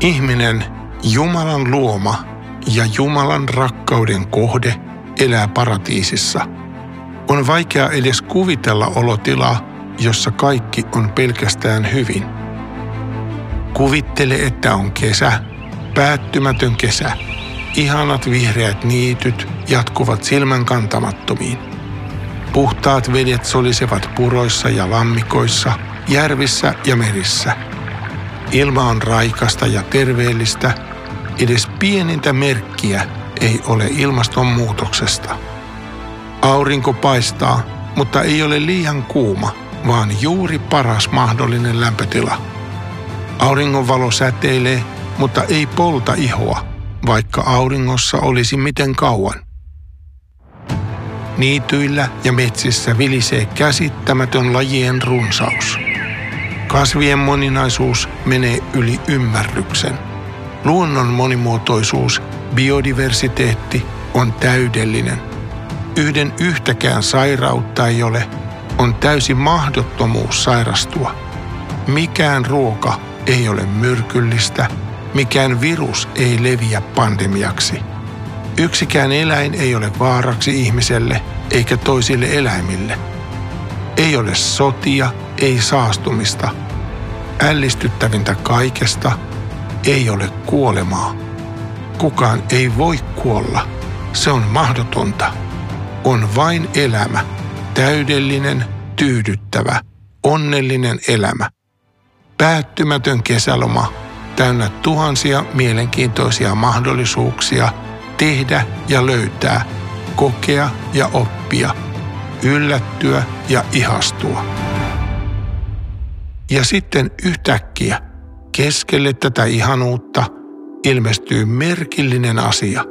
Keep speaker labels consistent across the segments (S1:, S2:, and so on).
S1: Ihminen, Jumalan luoma ja Jumalan rakkauden kohde, elää paratiisissa. On vaikea edes kuvitella olotilaa, jossa kaikki on pelkästään hyvin. Kuvittele, että on kesä, päättymätön kesä. Ihanat vihreät niityt jatkuvat silmän kantamattomiin. Puhtaat vedet solisevat puroissa ja lammikoissa, järvissä ja merissä. Ilma on raikasta ja terveellistä. Edes pienintä merkkiä ei ole ilmastonmuutoksesta. Aurinko paistaa, mutta ei ole liian kuuma, vaan juuri paras mahdollinen lämpötila. Auringon valo säteilee, mutta ei polta ihoa, vaikka auringossa olisi miten kauan. Niityillä ja metsissä vilisee käsittämätön lajien runsaus. Kasvien moninaisuus menee yli ymmärryksen. Luonnon monimuotoisuus, biodiversiteetti on täydellinen. Yhden yhtäkään sairautta ei ole, on täysi mahdottomuus sairastua. Mikään ruoka ei ole myrkyllistä, mikään virus ei leviä pandemiaksi. Yksikään eläin ei ole vaaraksi ihmiselle eikä toisille eläimille. Ei ole sotia, ei saastumista. Ällistyttävintä kaikesta ei ole kuolemaa. Kukaan ei voi kuolla. Se on mahdotonta. On vain elämä, täydellinen, tyydyttävä, onnellinen elämä. Päättymätön kesäloma täynnä tuhansia mielenkiintoisia mahdollisuuksia tehdä ja löytää, kokea ja oppia, yllättyä ja ihastua. Ja sitten yhtäkkiä keskelle tätä ihanuutta ilmestyy merkillinen asia,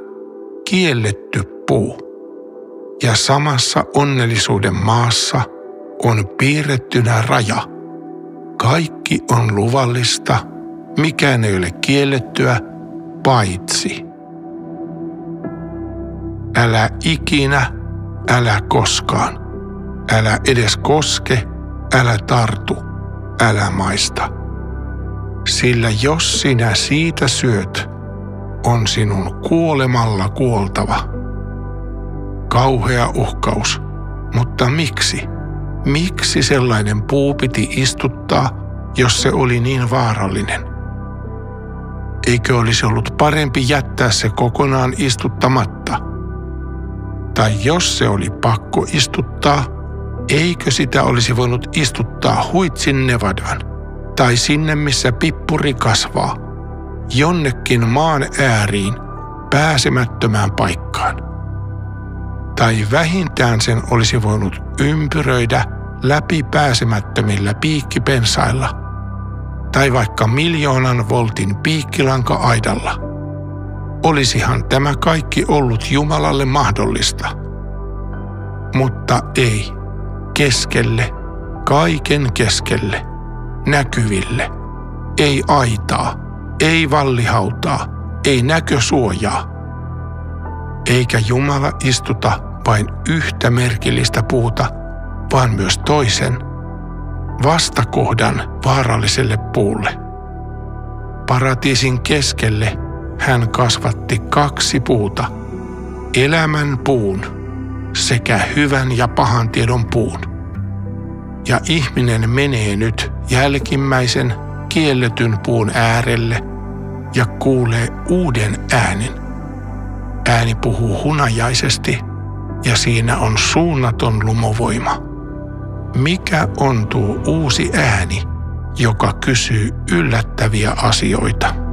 S1: kielletty puu. Ja samassa onnellisuuden maassa on piirrettynä raja. Kaikki on luvallista, mikään ei ole kiellettyä, paitsi. Älä ikinä, älä koskaan. Älä edes koske, älä tartu, älä maista. Sillä jos sinä siitä syöt, on sinun kuolemalla kuoltava. Kauhea uhkaus, mutta miksi? Miksi sellainen puu piti istuttaa, jos se oli niin vaarallinen? Eikö olisi ollut parempi jättää se kokonaan istuttamatta? Tai jos se oli pakko istuttaa, eikö sitä olisi voinut istuttaa huitsin Nevadaan? Tai sinne, missä pippuri kasvaa, jonnekin maan ääriin, pääsemättömään paikkaan. Tai vähintään sen olisi voinut ympyröidä läpi pääsemättömillä piikkipensailla – tai vaikka miljoonan voltin piikkilanka-aidalla. Olisihan tämä kaikki ollut Jumalalle mahdollista. Mutta ei, keskelle, kaiken keskelle, näkyville. Ei aitaa, ei vallihautaa, ei näkösuojaa. Eikä Jumala istuta vain yhtä merkillistä puuta, vaan myös toisen – vastakohdan vaaralliselle puulle. Paratiisin keskelle hän kasvatti kaksi puuta, elämän puun sekä hyvän ja pahan tiedon puun. Ja ihminen menee nyt jälkimmäisen kielletyn puun äärelle ja kuulee uuden äänen. Ääni puhuu hunajaisesti ja siinä on suunnaton lumovoima. Mikä on tuo uusi ääni, joka kysyy yllättäviä asioita?